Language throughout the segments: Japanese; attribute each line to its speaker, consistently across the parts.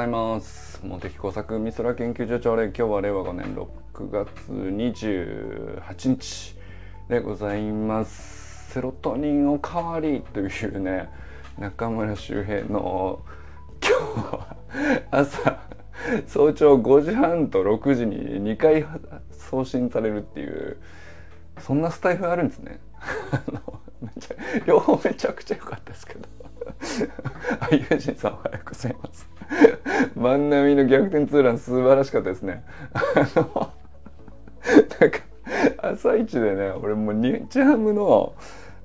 Speaker 1: ございます。茂木工作美空研究所朝礼今日は令和5年6月28日。でございます。セロトニンおかわりというね中村周平の今日は朝早朝5時半と6時に2回送信されるっていうそんなスタイフあるんですね。両方めちゃくちゃ良かったですけど。あゆうじんさんおはようございます。万波の逆転ツーラン素晴らしかったですね。あのなんか朝一でね俺もう日ハムの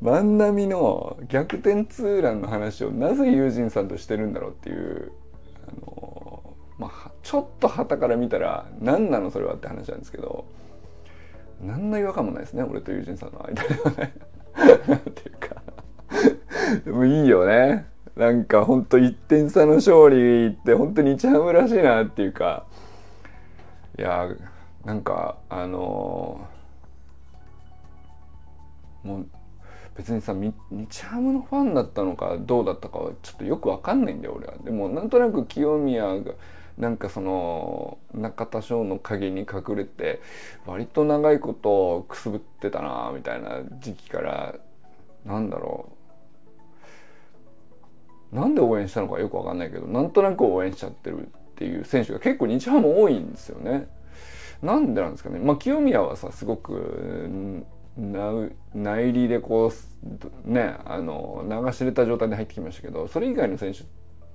Speaker 1: 万波の逆転ツーランの話をなぜ友人さんとしてるんだろうっていうあのまあちょっと旗から見たら何なのそれはって話なんですけど何の違和感もないですね俺と友人さんの間ではね。なんていうか。でもいいよね。なんかほんと1点差の勝利って本当に日ハムらしいなっていうかいやなんかあのー、もう別にさ日ハムのファンだったのかどうだったかはちょっとよくわかんないんだよ俺は。でもなんとなく清宮がなんかその中田翔の陰に隠れて割と長いことくすぶってたなみたいな時期からなんだろうなんで応援したのかよくわかんないけどなんとなく応援しちゃってるっていう選手が結構日ハム多いんですよね。なんでなんですかね。まあ清宮はさすごく内裏でこうねあの流し入れた状態で入ってきましたけどそれ以外の選手っ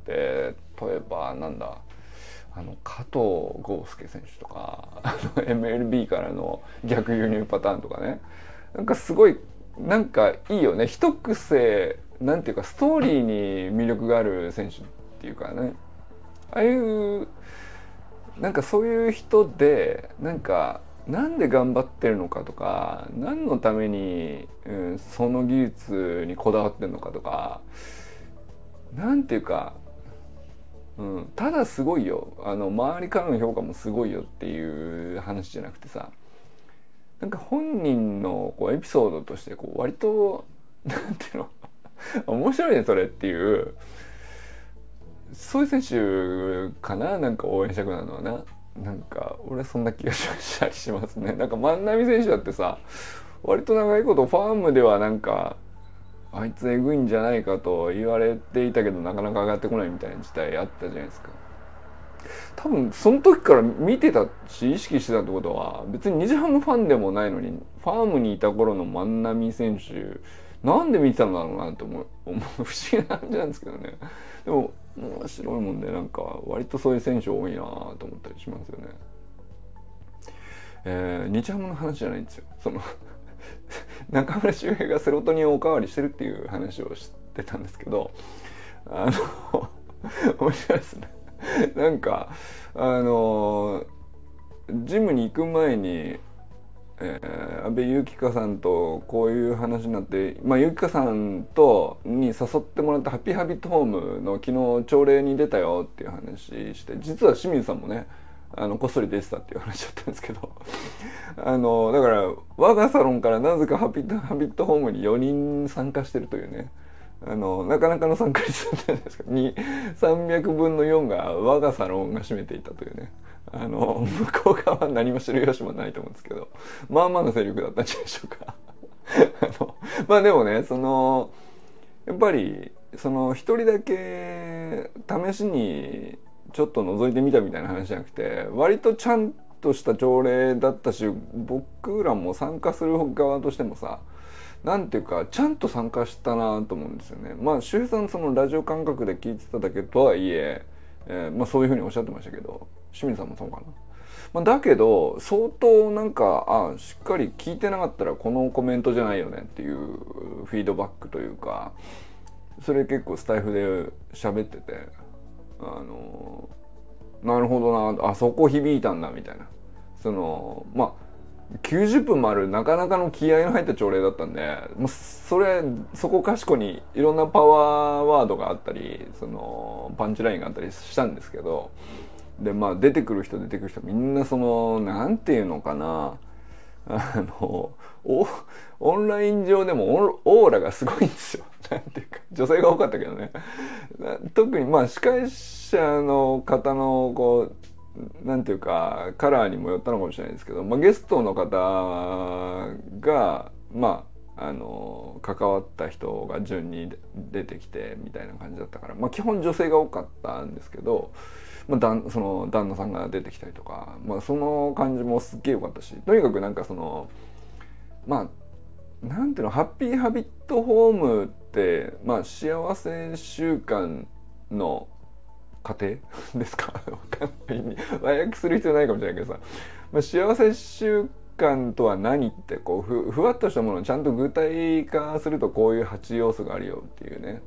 Speaker 1: て例えばなんだあの加藤豪介選手とかあの MLB からの逆輸入パターンとかねなんかすごいなんかいいよね一癖なんていうかストーリーに魅力がある選手っていうかね。ああいうなんかそういう人でなんかなんで頑張ってるのかとか何のために、うん、その技術にこだわってるのかとかなんていうかうん、ただすごいよ。あの周りからの評価もすごいよっていう話じゃなくてさなんか本人のこうエピソードとしてこう割となんていうの 面白いねそれっていう。そういう選手かな？なんか応援したくなるのはな。なんか俺そんな気がしたりしますね。なんか万波選手だってさ割と長いことファームではなんかあいつえぐいんじゃないかと言われていたけどなかなか上がってこないみたいな事態あったじゃないですか。多分その時から見てたし意識してたってことは別に日ハムファンでもないのにファームにいた頃の万波選手なんで見てたんだろうなって思う。不思議な感じなんですけどね。でも面白いもんでなんか割とそういう選手多いなと思ったりしますよね。えー、日ハムの話じゃないんですよ。その 中村周平がセロトニンをおかわりしてるっていう話をしてたんですけどあの 面白いですね。なんかあのジムに行く前に、えー、安倍幸香さんとこういう話になってまあ幸香さんとに誘ってもらったハッピーハビットホームの昨日朝礼に出たよっていう話して実は清水さんもねあのこっそり出てたっていう話だったんですけど あのだから我がサロンからなぜかハビットハビットホームに4人参加してるというねあのなかなかの参加率だったじゃないですか300分の4が我がサロンが占めていたというね。あの向こう側は何も知る由もないと思うんですけどまあまあの勢力だったんじゃないでしょうか あのまあでもねそのやっぱりその一人だけ試しにちょっと覗いてみたみたいな話じゃなくて割とちゃんとした条例だったし僕らも参加する側としてもさなんていうかちゃんと参加したなと思うんですよね。まあ周さんそのラジオ感覚で聞いてただけとはいええー、まあ、そういうふうにおっしゃってましたけど清水さんもそうかな。まあ、だけど相当なんかあしっかり聞いてなかったらこのコメントじゃないよねっていうフィードバックというかそれ結構スタイフで喋っててあのなるほどなあそこ響いたんだみたいなそのまあ90分もあるなかなかの気合いの入った朝礼だったんでもうそれそこかしこにいろんなパワーワードがあったりそのパンチラインがあったりしたんですけどでまあ出てくる人出てくる人みんなその何て言うのかなあのオンライン上でもオーラがすごいんですよ。なんていうか女性が多かったけどね。特にまあ司会者の方のこうなんていうかカラーにもよったのかもしれないですけど、まあ、ゲストの方がまああの関わった人が順に出てきてみたいな感じだったから、まあ、基本女性が多かったんですけど、まあ、だその旦那さんが出てきたりとか、まあ、その感じもすっげえ良かったしとにかくなんかそのまあなんていうのハッピーハビットホームってまあ幸せ習慣の家庭ですか？わかんない。和訳する必要ないかもしれないけどさ、まあ、幸せ習慣とは何ってこうふふわっとしたものをちゃんと具体化するとこういう8要素があるよっていうね。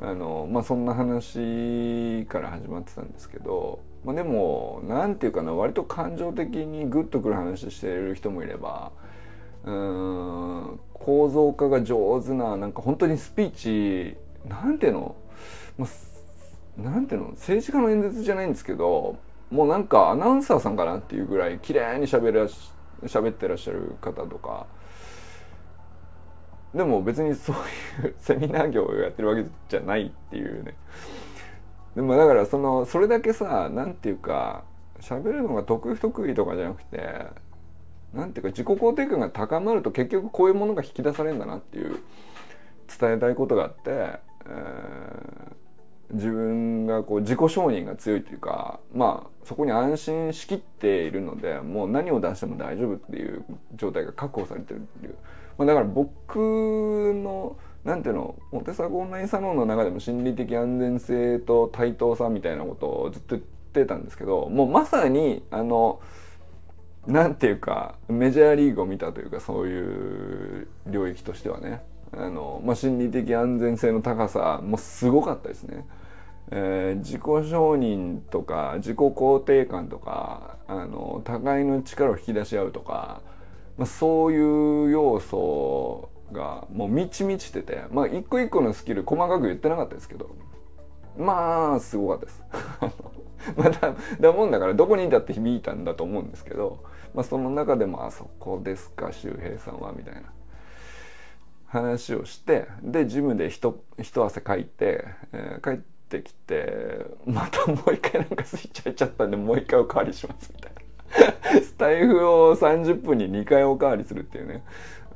Speaker 1: あのまあそんな話から始まってたんですけど、まあ、でも何て言うかな割と感情的にグッとくる話してる人もいればうん構造化が上手ななんか本当にスピーチなんていうの、まあ、なんていうの政治家の演説じゃないんですけどもうなんかアナウンサーさんかなっていうぐらい綺麗にしゃべらし喋ってらっしゃる方とかでも別にそういうセミナー業をやってるわけじゃないっていうね。でもだからそのそれだけさなんていうか喋るのが得意不得意とかじゃなくてなんていうか自己肯定感が高まると結局こういうものが引き出されるんだなっていう伝えたいことがあって、えー、自分がこう自己承認が強いというかまあそこに安心しきっているのでもう何を出しても大丈夫っていう状態が確保されてるっていう、まあ、だから僕のなんていうのモテサゴオンラインサロンの中でも心理的安全性と対等さみたいなことをずっと言ってたんですけどもうまさにあの。なんていうかメジャーリーグを見たというかそういう領域としてはねあの、まあ、心理的安全性の高さもすごかったですね。えー、自己承認とか自己肯定感とかあの互いの力を引き出し合うとか、まあ、そういう要素がもう満ち満ちててまあ一個一個のスキル細かく言ってなかったですけどまあすごかったです。まだだもんだからどこにいたって響いたんだと思うんですけど、まあ、その中でも「あそこですか周平さんは」みたいな話をしてでジムで一一汗かいて、えー、帰ってきてまたもう一回なんかスイッチ入っちゃったんでもう一回おかわりしますみたいな スタイフを30分に2回おかわりするっていうね。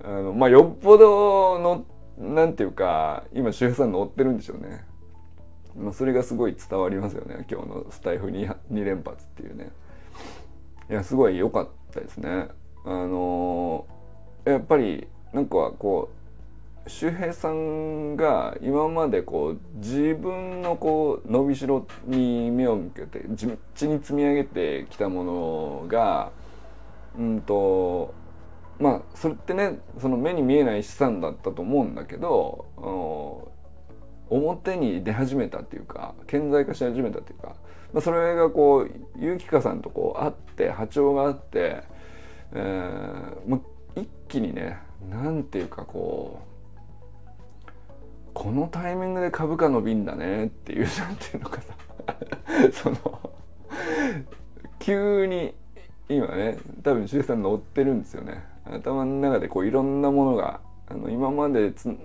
Speaker 1: あのまあよっぽどのなんていうか今周平さん乗ってるんでしょうね。まあ、それがすごい伝わりますよね。今日のスタイフ 2, 2連発っていうね。いやすごい良かったですね。あのー、やっぱりなんかこう周平さんが今までこう自分のこう伸びしろに目を向けて地道に積み上げてきたものがうんとまあそれってねその目に見えない資産だったと思うんだけど表に出始めたっていうか顕在化し始めたっていうか、まあ、それがこうゆきかさんとこう会って波長があって、えー、もう一気にねなんていうかこうこのタイミングで株価伸びんだねっていうなんていうのかな その急に今ね多分周さん乗ってるんですよね。頭の中でこういろんなものがあの今までつ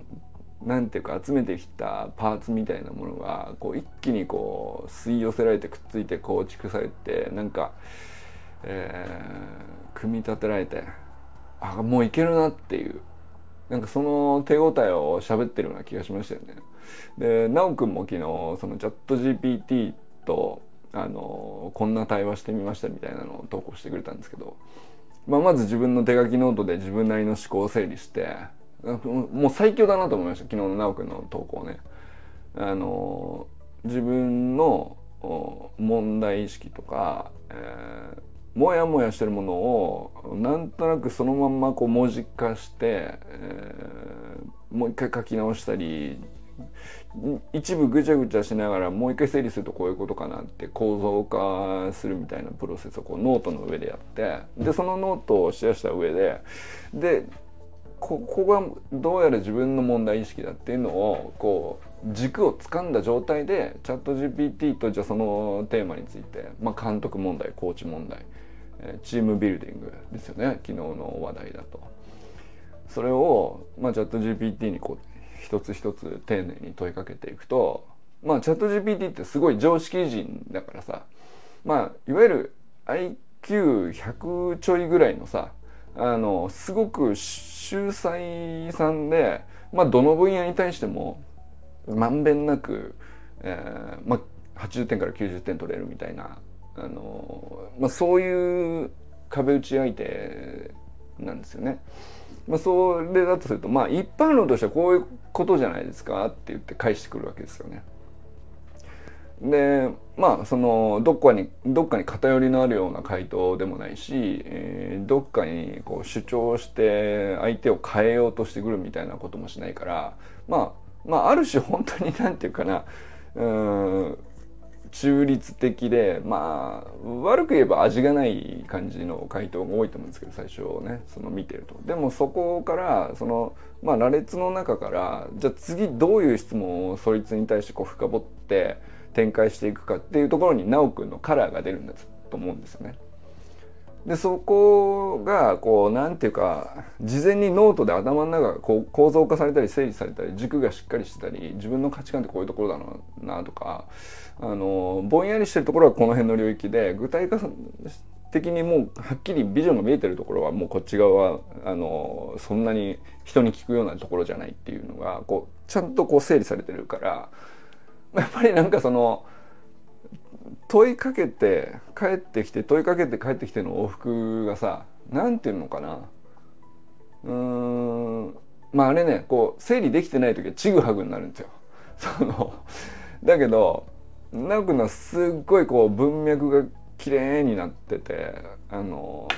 Speaker 1: なんていうか集めてきたパーツみたいなものがこう一気にこう吸い寄せられてくっついて構築されてなんか、えー、組み立てられてあもういけるなっていう。なんかその手応えを喋ってるような気がしましたよね。で奈くんも昨日そのチャット GPT とあのこんな対話してみましたみたいなのを投稿してくれたんですけど、まあ、まず自分の手書きノートで自分なりの思考を整理してもう最強だなと思いました昨日の直くんの投稿ね。あの自分の問題意識とか、えー、もやもやしてるものをなんとなくそのまんまこう文字化して、えー、もう一回書き直したり一部ぐちゃぐちゃしながらもう一回整理するとこういうことかなって構造化するみたいなプロセスをこうノートの上でやってでそのノートをシェアした上ででここがどうやら自分の問題意識だっていうのをこう軸をつかんだ状態でチャット GPT とじゃあそのテーマについて、まあ、監督問題コーチ問題チームビルディングですよね昨日の話題だと。それを、まあ、チャット GPT にこう一つ一つ丁寧に問いかけていくとまあチャット GPT ってすごい常識人だからさまあいわゆる IQ100 ちょいぐらいのさあのすごく秀才さんで、まあ、どの分野に対してもまんべんなく、えーまあ、80点から90点取れるみたいなあの、まあ、そういう壁打ち相手なんですよね。まあ、それだとするとまあ一般論としてはこういうことじゃないですかって言って返してくるわけですよね。でまあそのどっかにどっかに偏りのあるような回答でもないし、えー、どっかにこう主張して相手を変えようとしてくるみたいなこともしないからまあまあある種本当に何て言うかなうん中立的でまあ悪く言えば味がない感じの回答が多いと思うんですけど最初ねその見てるとでもそこからそのまあ羅列の中からじゃあ次どういう質問をそいつに対してこう深掘って展開していくかっていうところに修くんのカラーが出るんだと思うんですよね。でそこがこうなんていうか事前にノートで頭の中がこう構造化されたり整理されたり軸がしっかりしてたり自分の価値観ってこういうところだろうなとかあのぼんやりしてるところはこの辺の領域で具体化的にもうはっきりビジョンが見えてるところはもうこっち側はあのそんなに人に聞くようなところじゃないっていうのがこうちゃんとこう整理されてるからやっぱりなんかその問いかけて帰ってきて問いかけて帰ってきての往復がさ何て言うのかなうーんまああれねこう整理できてない時はちぐはぐになるんですよ。そのだけどなくのすっごいこう文脈が綺麗になっててあの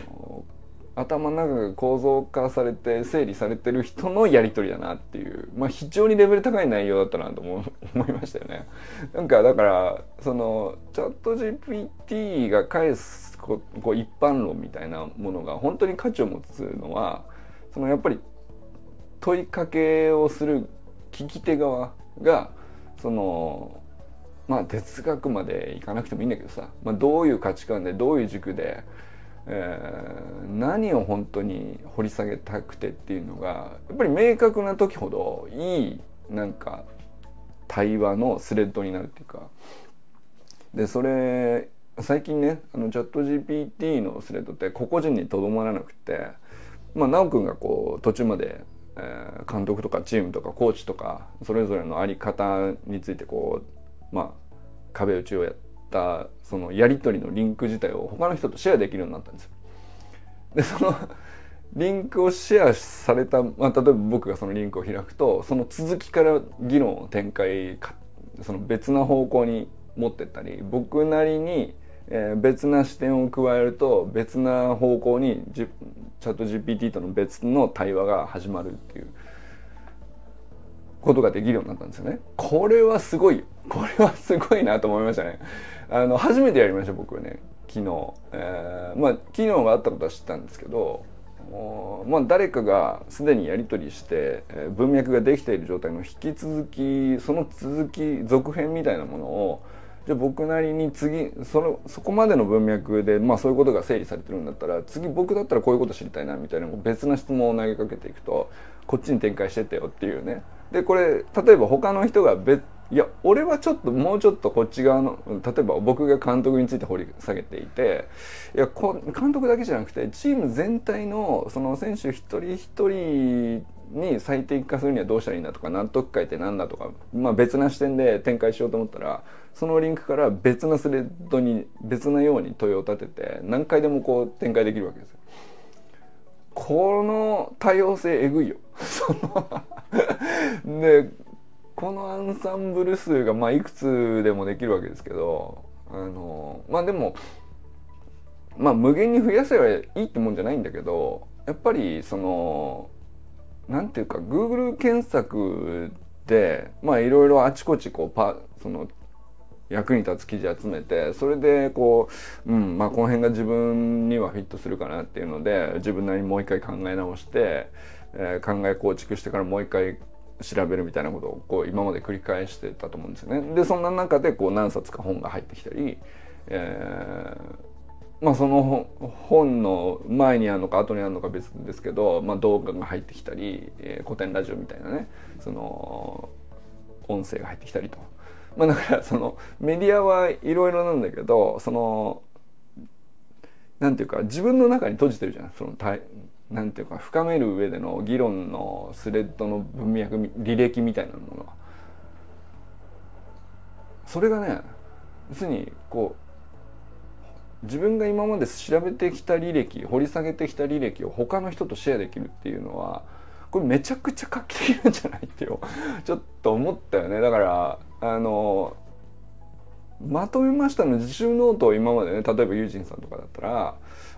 Speaker 1: 頭の中が構造化されて整理されてる人のやり取りだなっていう、まあ、非常にレベル高い内容だったなと思 思いましたよね。なんかだからそのチャット GPT が返すこう一般論みたいなものが本当に価値を持つのはそのやっぱり問いかけをする聞き手側がそのまあ哲学までいかなくてもいいんだけどさ、まあ、どういう価値観でどういう軸でえー、何を本当に掘り下げたくてっていうのがやっぱり明確な時ほどいいなんか対話のスレッドになるっていうか。でそれ最近ねあのチャット GPT のスレッドって個々人にとどまらなくてまあ修くんがこう途中まで、えー、監督とかチームとかコーチとかそれぞれの在り方についてこうまあ壁打ちをやってったそのやり取りのリンク自体を他の人とシェアできるようになったんですよ。でそのリンクをシェアされた、まあ、例えば僕がそのリンクを開くとその続きから議論を展開その別な方向に持ってったり僕なりに、え、別な視点を加えると別な方向にチャット GPT との別の対話が始まるっていうことができるようになったんですよね。これはすごいこれはすごいなと思いましたね。あの初めてやりました僕はね昨日、えー、まあ機能があったことは知ったんですけどまあ、誰かがすでにやり取りして、えー、文脈ができている状態の引き続きその続き続編みたいなものをじゃあ僕なりに次そのそこまでの文脈で、まあ、そういうことが整理されてるんだったら次僕だったらこういうこと知りたいなみたいな別な質問を投げかけていくとこっちに展開してってよっていうね。でこれ例えば他の人が別いや俺はちょっともうちょっとこっち側の例えば僕が監督について掘り下げていていや監督だけじゃなくてチーム全体のその選手一人一人に最適化するにはどうしたらいいんだとか納得感って何だとか、まあ、別な視点で展開しようと思ったらそのリンクから別なスレッドに別なように問いを立てて何回でもこう展開できるわけですよ。この多様性えぐいよ。でこのアンサンブル数がまあいくつでもできるわけですけどあのまあでもまあ無限に増やせばいいってもんじゃないんだけどやっぱりそのなんていうか Google 検索でまあいろいろあちこちこうパその役に立つ記事集めてそれでこう、うんまあ、この辺が自分にはフィットするかなっていうので自分なりにもう一回考え直して、えー、考え構築してからもう一回調べるみたいなことをこう今まで繰り返してたと思うんですよね。でそんな中でこう何冊か本が入ってきたり、えー、まあその本の前にあるのか後にあるのか別ですけど、まあ、動画が入ってきたり、えー、古典ラジオみたいなねその音声が入ってきたりと。まあだからそのメディアはいろいろなんだけどそのなんていうか自分の中に閉じてるじゃんそのなんていうか深める上での議論のスレッドの文脈履歴みたいなものはそれがね要するにこう自分が今まで調べてきた履歴掘り下げてきた履歴を他の人とシェアできるっていうのはこれめちゃくちゃ画期的なんじゃないってよ ちょっと思ったよね。だからあのまとめましたの自習ノートを今までね例えばユージンさんとかだったら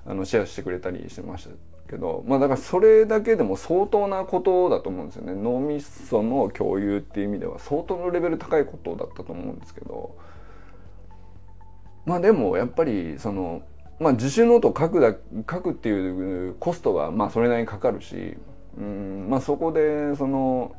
Speaker 1: あのシェアしてくれたりしてましたけどまあだからそれだけでも相当なことだと思うんですよね。脳みその共有っていう意味では相当のレベル高いことだったと思うんですけどまあでもやっぱりそのまあ自習ノートを書くだ書くっていうコストがまあそれなりにかかるしうんまあそこでその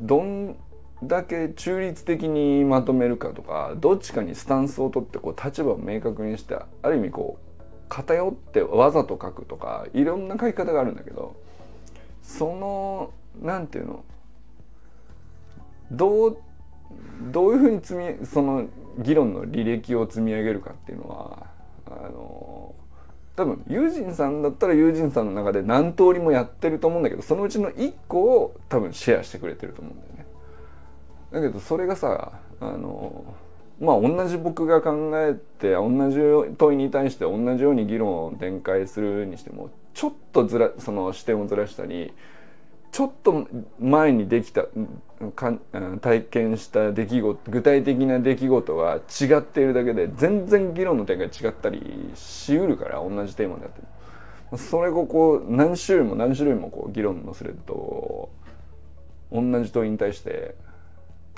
Speaker 1: どんだけ中立的にまとめるかとかどっちかにスタンスを取ってこう立場を明確にしてある意味こう偏ってわざと書くとかいろんな書き方があるんだけどそのなんていうのどうどういうふうに積みその議論の履歴を積み上げるかっていうのはあの多分ユージンさんだったらユージンさんの中で何通りもやってると思うんだけどそのうちの1個を多分シェアしてくれてると思うんだよね。だけどそれがさあのまあ同じ僕が考えて同じ問いに対して同じように議論を展開するにしてもちょっとずらその視点をずらしたりちょっと前にできたかん体験した出来事具体的な出来事が違っているだけで全然議論の展開違ったりしうるから同じテーマであっても。それをこう何種類も何種類もこう議論のスレッドを同じ問いに対して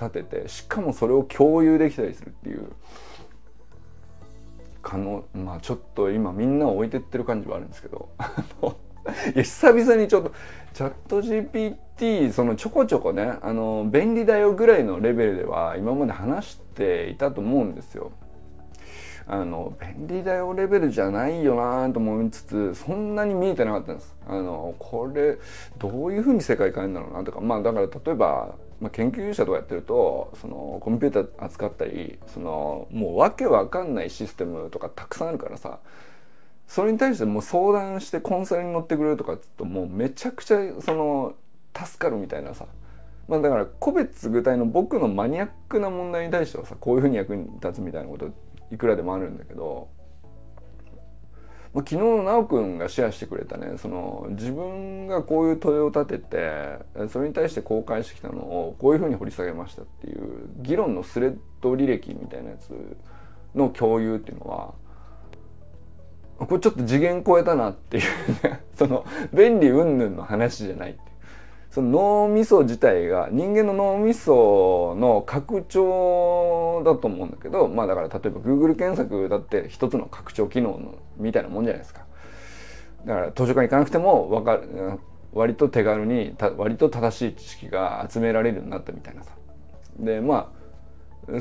Speaker 1: 立ててしかもそれを共有できたりするっていう可能まあちょっと今みんなを置いてってる感じはあるんですけど。いや久々にちょっとチャット GPT そのちょこちょこねあの便利だよぐらいのレベルでは今まで話していたと思うんですよ。あの便利だよレベルじゃないよなと思いつつそんなに見えてなかったんです。あのこれどういうふうに世界変えるんだろうなとかまあだから例えばまあ、研究者とかやってるとそのコンピューター扱ったりそのもうわけわかんないシステムとかたくさんあるからさそれに対してもう相談してコンサルに乗ってくれるとかっつうともうめちゃくちゃその助かるみたいなさ。まあだから個別具体の僕のマニアックな問題に対してはさこういうふうに役に立つみたいなこといくらでもあるんだけどまあ、昨日の奈くんがシェアしてくれたねその自分がこういう問いを立ててそれに対して公開してきたのをこういうふうに掘り下げましたっていう議論のスレッド履歴みたいなやつの共有っていうのはこれちょっと次元超えたなっていうね その便利云々の話じゃないその脳みそ自体が人間の脳みその拡張だと思うんだけどまあだから例えば Google 検索だって一つの拡張機能のみたいなもんじゃないですか。だから図書館行かなくても分かる割と手軽に割と正しい知識が集められるようになったみたいなさ。でまあ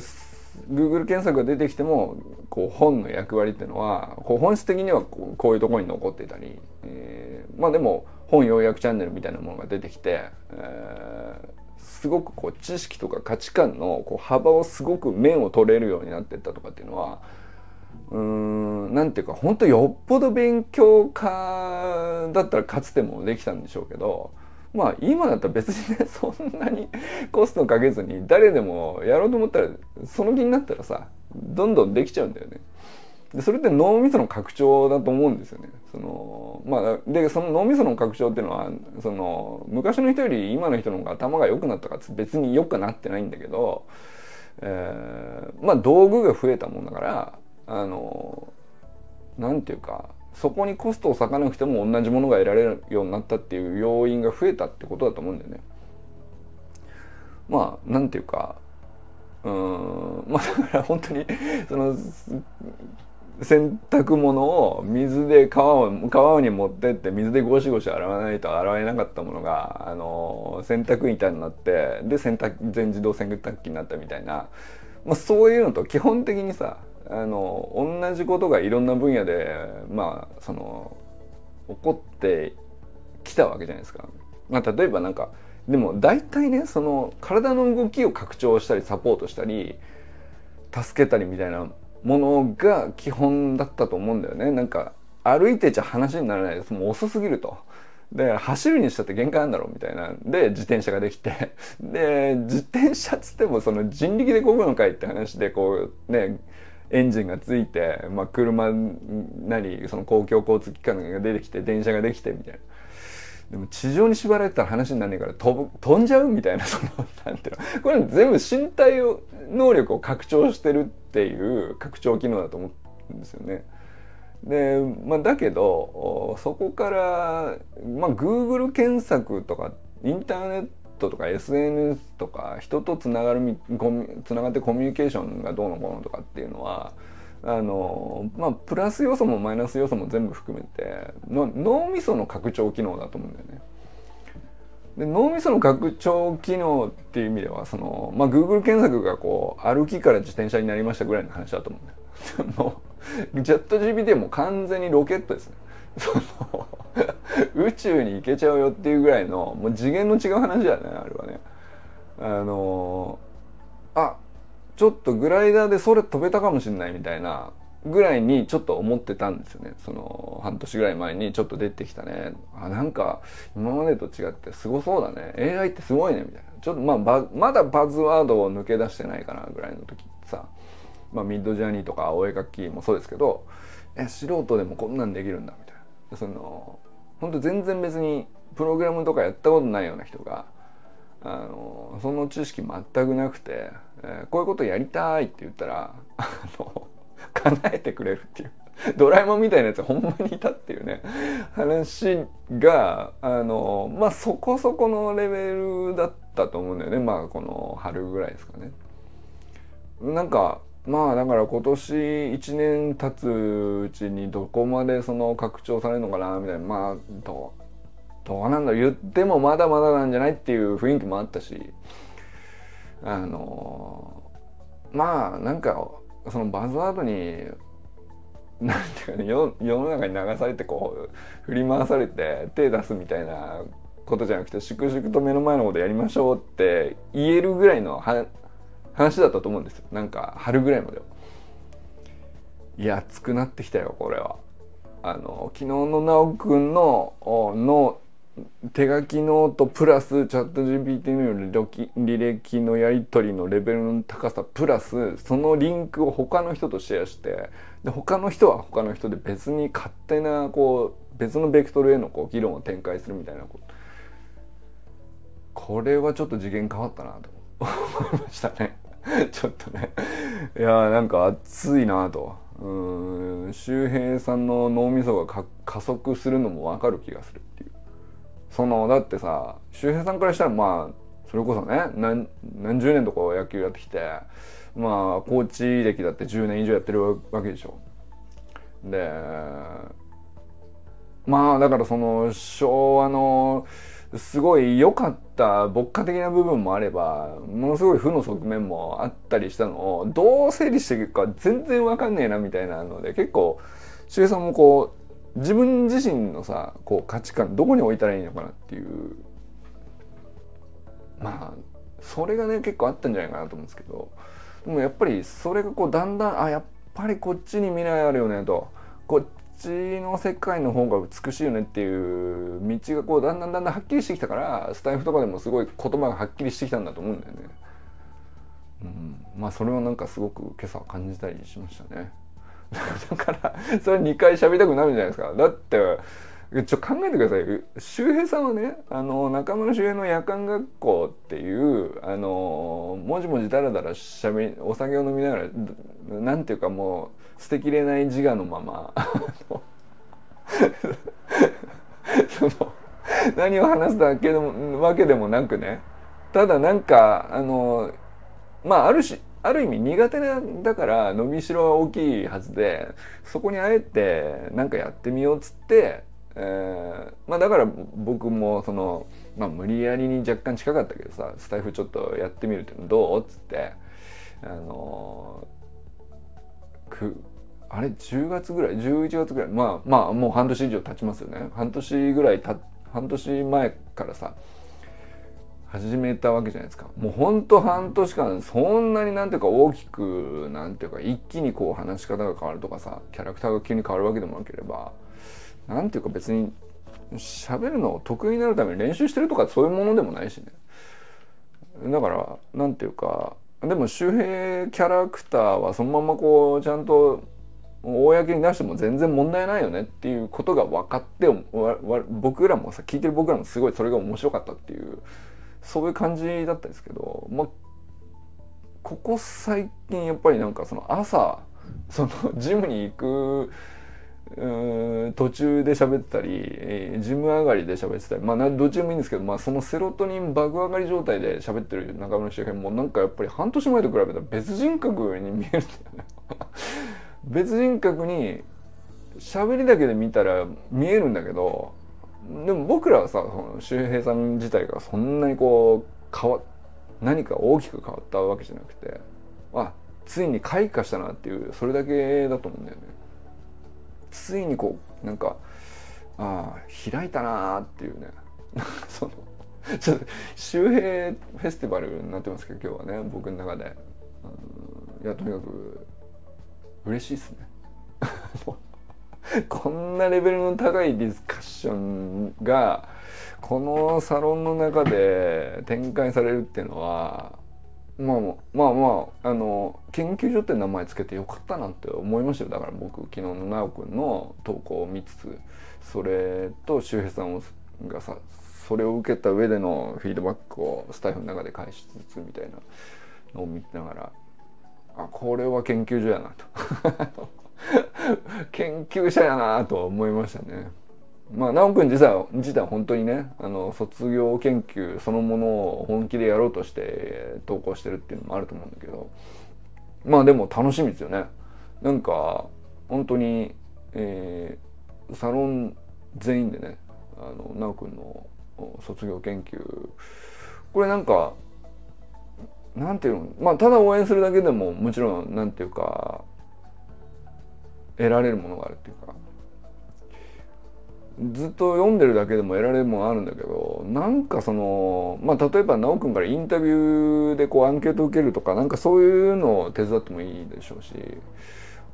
Speaker 1: Google 検索が出てきてもこう本の役割っていうのはこう本質的にはこうこういうところに残っていたり、えー、まあでも本要約チャンネルみたいなものが出てきて、えー、すごくこう知識とか価値観のこう幅をすごく面を取れるようになってったとかっていうのはうんなんていうか本当よっぽど勉強家だったらかつてもできたんでしょうけどまあ今だったら別にね そんなにコストかけずに誰でもやろうと思ったらその気になったらさどんどんできちゃうんだよね。でそれって脳みその拡張だと思うんですよね。そのまあ、でその脳みその拡張っていうのはその昔の人より今の人の方が頭が良くなったか別に良くなってないんだけど、えー、まあ道具が増えたもんだからあのなんていうかそこにコストを割かなくても同じものが得られるようになったっていう要因が増えたってことだと思うんだよね。まあなんていうかうん まあだから本当にその洗濯物を水で川を川に持ってって水でゴシゴシ洗わないと洗えなかったものがあの洗濯板になってで洗濯全自動洗濯機になったみたいな、まあ、そういうのと基本的にさあの同じことがいろんな分野でまあその起こってきたわけじゃないですか。まあ、例えばなんかでも大体ねその体の動きを拡張したりサポートしたり助けたりみたいなものが基本だったと思うんだよね。なんか歩いてちゃ話にならないですもう遅すぎると。で走るにしたって限界あるんだろうみたいなで自転車ができてで自転車っつってもその人力でこぐのかいって話でこうねエンジンがついて、まあ、車なりその公共交通機関が出てきて電車ができてみたいな。でも地上に縛られたら話になんねえから飛ぶ飛んじゃうみたいな そのなんていうのこれ全部身体能力を拡張してるっていう拡張機能だと思うんですよね。で、まあ、だけどそこから、まあ、Google 検索とかインターネットとか SNS とか人とつながるつながってコミュニケーションがどうのこうのとかっていうのはあのまあプラス要素もマイナス要素も全部含めての脳みその拡張機能だと思うんだよね。で脳みその拡張機能っていう意味ではその、まあ、Google 検索がこう歩きから自転車になりましたぐらいの話だと思うんだよ。ジェット GPT も完全にロケットですね。その宇宙に行けちゃうよっていうぐらいのもう次元の違う話だねあれはね。あのあちょっとグライダーでそれ飛べたかもしれないみたいなぐらいにちょっと思ってたんですよね。その半年ぐらい前にちょっと出てきたね。あなんか今までと違ってすごそうだね。AI ってすごいねみたいな。ちょっとまあまだバズワードを抜け出してないかなぐらいの時さ。まあ、ミッドジャーニーとかお絵描きもそうですけどえ素人でもこんなんできるんだみたいな。その本当全然別にプログラムとかやったことないような人があのその知識全くなくて、えー、こういうことやりたいって言ったらあの叶えてくれるっていうドラえもんみたいなやつほんまにいたっていうね話があのまあそこそこのレベルだったと思うんだよねまあこの春ぐらいですかね。なんかまあだから今年1年経つうちにどこまでその拡張されるのかなみたいなまあどうなんだ言ってもまだまだなんじゃないっていう雰囲気もあったしあのまあなんかそのバズワードになんていうかね世世の中に流されてこう振り回されて手出すみたいなことじゃなくて粛々と目の前のことやりましょうって言えるぐらいの話だったと思うんですよ。なんか春ぐらいまでは。いや熱くなってきたよこれは。あの昨日の直くんのの手書きノートプラスチャット GPT の履歴のやり取りのレベルの高さプラスそのリンクを他の人とシェアしてで他の人は他の人で別に勝手なこう別のベクトルへのこう議論を展開するみたいなこと。これはちょっと次元変わったなと思いましたね。ちょっとね。いやーなんか熱いなと。うん周平さんの脳みそが加速するのも分かる気がするっていう。そのだってさ周平さんからしたらまあそれこそね何何十年とか野球やってきてまあコーチ歴だって10年以上やってるわけでしょ。でまあだからその昭和のすごい良かった牧歌的な部分もあればものすごい負の側面もあったりしたのをどう整理していくか全然わかんねえなみたいなので結構周平さんもこう自分自身のさこう価値観どこに置いたらいいのかなっていうまあそれがね結構あったんじゃないかなと思うんですけどでもやっぱりそれがこうだんだんあやっぱりこっちに未来あるよねとこっちの世界の方が美しいよねっていう道がこうだんだんだんだんはっきりしてきたからスタイフとかでもすごい言葉がはっきりしてきたんだと思うんだよね。うん、まあそれはなんかすごく今朝感じたりしましたね。だからそれ2回喋りたくなるじゃないですか。だってちょっ考えてください。周平さんはねあの中村周平の夜間学校っていうあのもじもじだらだらしゃべお酒を飲みながらなんていうかもう捨てきれない自我のままその何を話すだけでもわけでもなくねただなんかあのまああるしある意味苦手だから伸びしろは大きいはずでそこにあえてなんかやってみようっつってえー、まあだから僕もその、まあ、無理やりに若干近かったけどさスタイフちょっとやってみるってどう？っつってあのくあれ？10月ぐらい？11月ぐらい？まあまあもう半年以上経ちますよね。半年ぐらいた半年前からさ始めたわけじゃないですか。もうほんと半年間そんなになんていうか大きくなんていうか一気にこう話し方が変わるとかさキャラクターが急に変わるわけでもなければなんていうか別に喋るのを得意になるために練習してるとかそういうものでもないしね。だからなんていうかでも周平キャラクターはそのままこうちゃんと公に出しても全然問題ないよねっていうことが分かって僕らもさ聞いてる僕らもすごいそれが面白かったっていうそういう感じだったんですけどまあここ最近やっぱりなんかその朝そのジムに行く途中で喋ったりジム上がりで喋ってたりまあどっちでもいいんですけど、まあ、そのセロトニン爆上がり状態で喋ってる中村周辺もなんかやっぱり半年前と比べたら別人格に見えるんだよね 別人格に喋りだけで見たら見えるんだけどでも僕らはさその周平さん自体がそんなにこう変わ何か大きく変わったわけじゃなくてあついに開花したなっていうそれだけだと思うんだよね。ついにこうなんかああ開いたなーっていうね。そのちょっと周平フェスティバルになってますけど今日はね僕の中で。いやとにかく嬉しいですね。こんなレベルの高いディスカッションがこのサロンの中で展開されるっていうのはまあまあまああの研究所って名前つけてよかったなって思いましたよだから僕昨日の直くんの投稿を見つつそれと周平さんがさそれを受けた上でのフィードバックをスタイフの中で返しつつみたいなのを見ながらあこれは研究所やなと 研究者やなとは思いましたね。まあ、直くん自体自体は本当にねあの卒業研究そのものを本気でやろうとして投稿してるっていうのもあると思うんだけどまあでも楽しみですよね。なんか本当に、えー、サロン全員でねあの直くんの卒業研究これなんかなんていうのまあただ応援するだけでももちろんなんていうか得られるものがあるっていうかずっと読んでるだけでも得られるものあるんだけどなんかそのまあ例えば修くんからインタビューでこうアンケート受けるとかなんかそういうのを手伝ってもいいでしょうし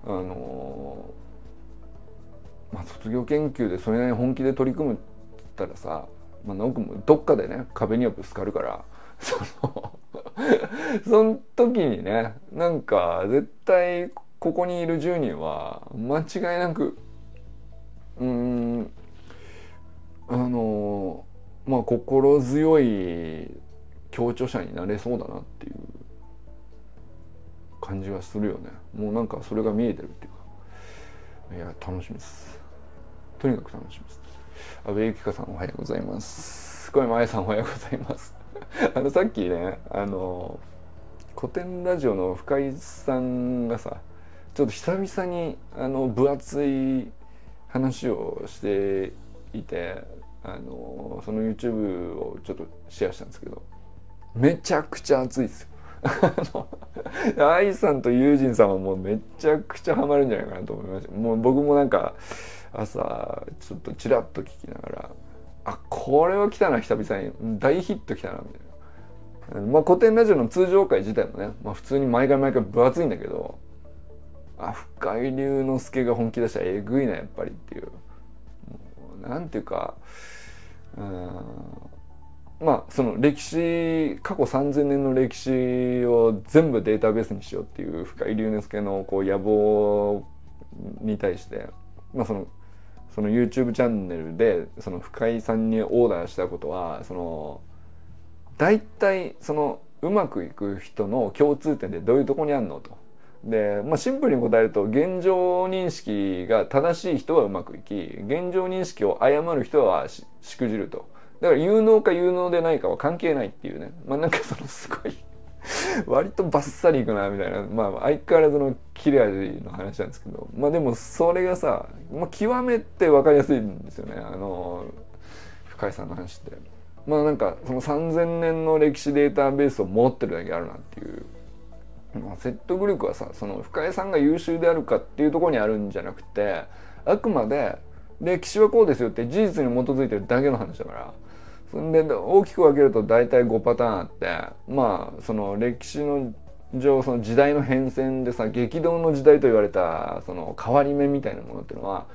Speaker 1: あのまあ卒業研究でそれなりに本気で取り組むっつったらさ、まあ、修くんもどっかでね壁にはぶつかるから そのその時にねなんか絶対ここにいる10人は間違いなくうんあのまあ心強い協調者になれそうだなっていう感じがするよね。もうなんかそれが見えてるっていうか。いや楽しみです。とにかく楽しみです。阿部由紀香さんおはようございます。小山愛さんおはようございます。あのさっきねあの古典ラジオの深井さんがさちょっと久々にあの分厚い話をしていてあのその YouTube をちょっとシェアしたんですけどめちゃくちゃ熱いですよ。愛さんとユージンさんはもうめちゃくちゃハマるんじゃないかなと思いました。もう僕もなんか朝ちょっとちらっと聞きながらあこれは来たな久々に。大ヒット来たなみたいな。まあ古典ラジオの通常回自体もね、まあ、普通に毎回毎回分厚いんだけどあ深井龍之介が本気出したらえぐいなやっぱりっていう。なんていうかうんまあその歴史過去3,000年の歴史を全部データベースにしようっていう深井龍之介のこう野望に対してまあそのその YouTube チャンネルでその深井さんにオーダーしたことはその大体そのうまくいく人の共通点でどういうとこにあんのと。で、まあ、シンプルに答えると現状認識が正しい人はうまくいき現状認識を誤る人はしくじると。だから有能か有能でないかは関係ないっていうね。まあなんかそのすごい 割とバッサリいくなみたいな。まあ相変わらずの切れ味の話なんですけど。まあでもそれがさ、まあ、極めて分かりやすいんですよね。あの深井さんの話って。まあなんかその3,000年の歴史データベースを持ってるだけあるなっていう、説得力はさその深井さんが優秀であるかっていうところにあるんじゃなくてあくまで歴史はこうですよって事実に基づいてるだけの話だから。そんで大きく分けると大体5パターンあってまあその歴史の上その時代の変遷でさ激動の時代と言われたその変わり目みたいなものっていうのは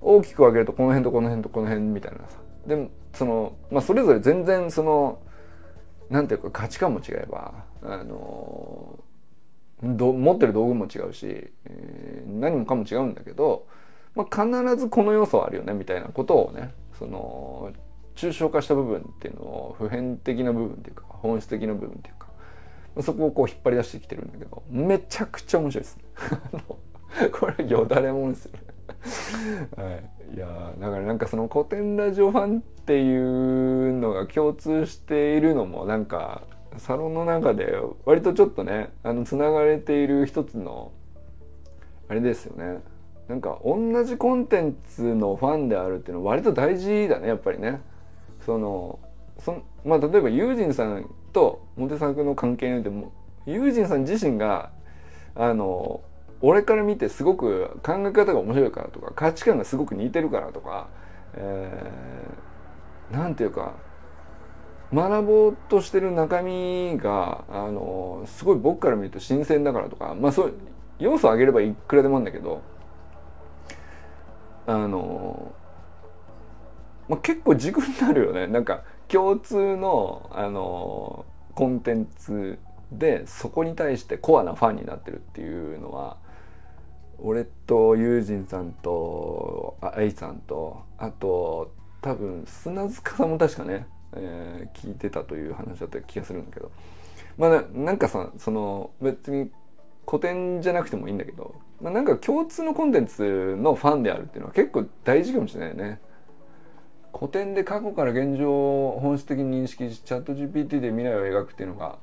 Speaker 1: 大きく分けるとこの辺とこの辺とこの辺みたいなさ。でその、まあ、それぞれ全然そのなんていうか価値観も違えばあの持ってる道具も違うし、えー、何もかも違うんだけど、まあ、必ずこの要素はあるよねみたいなことをねその抽象化した部分っていうのを普遍的な部分っていうか本質的な部分っていうかそこをこう引っ張り出してきてるんだけどめちゃくちゃ面白いですね。これよだれもんですよ。ね はい、いやだからなんかその古典ラジオファンっていうのが共通しているのもなんかサロンの中で割とちょっとねあのつながれている一つのあれですよねなんか同じコンテンツのファンであるっていうのは割と大事だねやっぱりね。そのそまあ例えばユージンさんとモテ作の関係においてもユージンさん自身があの俺から見てすごく考え方が面白いからとか価値観がすごく似てるからとか、えー、なんていうか学ぼうとしてる中身があのすごい僕から見ると新鮮だからとかまあそう要素を上げればいくらでもあるんだけどあの、まあ、結構軸になるよね。なんか共通のあのコンテンツでそこに対してコアなファンになってるっていうのは俺とユージンさんとあイさんとあと多分砂塚さんも確かね、えー、聞いてたという話だった気がするんだけど。まあなんかさその別に古典じゃなくてもいいんだけど、まあ、なんか共通のコンテンツのファンであるっていうのは結構大事かもしれないよね。古典で過去から現状を本質的に認識しチャット GPT で未来を描くっていうのが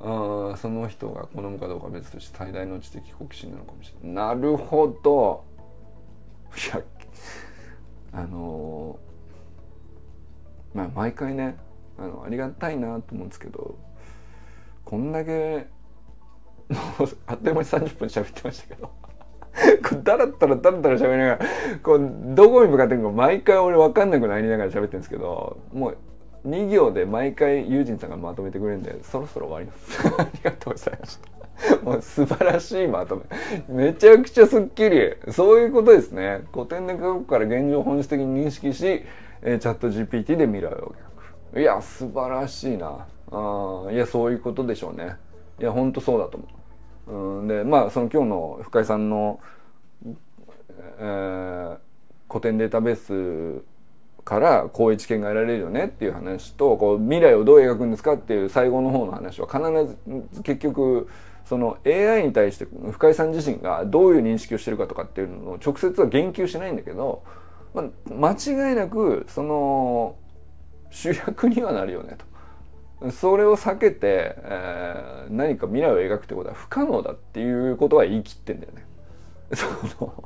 Speaker 1: あその人が好むかどうかは別として最大の知的好奇心なのかもしれない。なるほど。いやあのー、まあ毎回ねあのありがたいなと思うんですけどこんだけもう あっという間に30分喋ってましたけどこうだらったらだらだら喋りながらこうどこに向かってるか毎回俺分かんなくなりながら喋ってるんですけどもう2行で毎回ユージンさんがまとめてくれるんでそろそろ終わります。ありがとうございました。もう素晴らしいまとめ。めちゃくちゃすっきりそういうことですね。古典で過去から現状本質的に認識し、え、チャット GPT で未来を描くいや素晴らしいな。あいやそういうことでしょうね。いやほんとそうだと思う。うんでまあその今日の深井さんの、えー、古典データベースからこういう知見が得られるよねっていう話とこう未来をどう描くんですかっていう最後の方の話は必ず結局その AI に対して深井さん自身がどういう認識をしてるかとかっていうのを直接は言及しないんだけど、まあ、間違いなくその主役にはなるよねと。それを避けて、えー、何か未来を描くってことは不可能だっていうことは言い切ってんだよね。その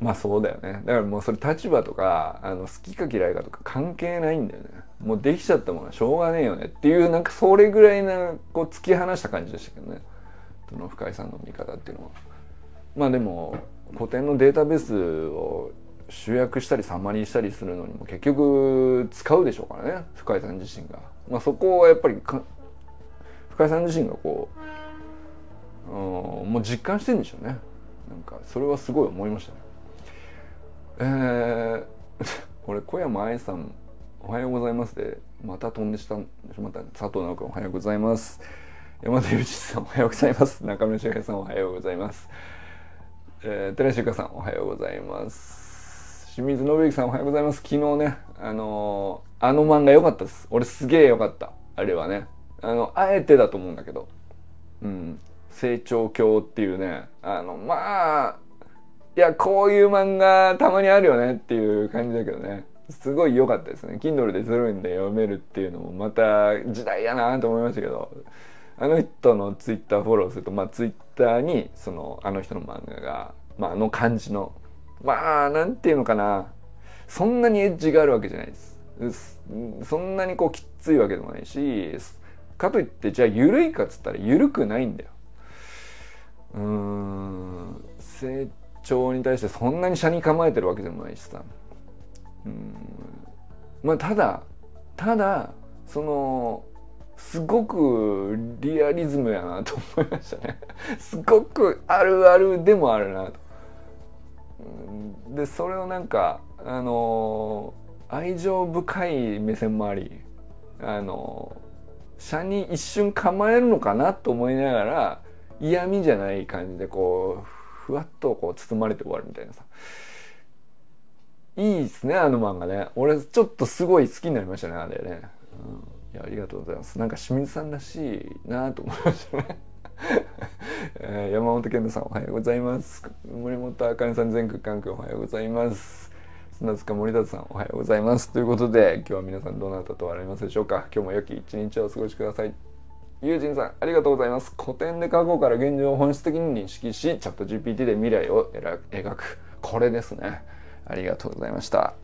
Speaker 1: まあそうだよねだからもうそれ立場とかあの好きか嫌いかとか関係ないんだよねもうできちゃったものはしょうがねえよね。っていうなんかそれぐらいなこう突き放した感じでしたけどね。その深井さんの見方っていうのは。まあでも古典のデータベースを集約したりサマリーしたりするのにも結局使うでしょうからね。深井さん自身が。まあそこはやっぱり深井さん自身がこう、うん、もう実感してんでしょうね。なんかそれはすごい思いましたね。えー、俺小山愛さんおはようございます。でまた飛んでしたまた佐藤直君おはようございます。山田裕二さんおはようございます。中村修平さんおはようございます。えー、寺石由香さんおはようございます。清水信之さんおはようございます。昨日ねあのー、あの漫画良かったです。俺すげえ良かった。あれはね。あのあえてだと思うんだけど。うん。成長鏡っていうね。あのまあいや、こういう漫画たまにあるよねっていう感じだけどね。すごい良かったですね。Kindle で0円で読めるっていうのもまた時代やなと思いましたけど、あの人の Twitter フォローすると、まあ Twitter にそのあの人の漫画が、まああの感じの、まあなんていうのかな、そんなにエッジがあるわけじゃないです。そんなにこうきついわけでもないし、かといってじゃあ緩いかっつったら緩くないんだようーん成長に対してそんなに車に構えてるわけでもないしさうん。まあただただそのすごくリアリズムやなと思いましたね。すごくあるあるでもあるなと。でそれをなんかあの愛情深い目線もありあの車に一瞬構えるのかなと思いながら嫌味じゃない感じでこうふわっとこう包まれて終わるみたいなさ。いいっすねあの漫画ね。俺ちょっとすごい好きになりましたねあれね、うん、いやありがとうございます。なんか清水さんらしいなと思いましたね。えー、山本健太さんおはようございます。森本あかねさん全国関係おはようございます。砂塚森田さんおはようございます。ということで今日は皆さんどなたと笑いますでしょうか。今日も良き一日をお過ごしください。ユージンさんありがとうございます。古典で過去から現状を本質的に認識しチャット GPT で未来を描く。これですね。ありがとうございました。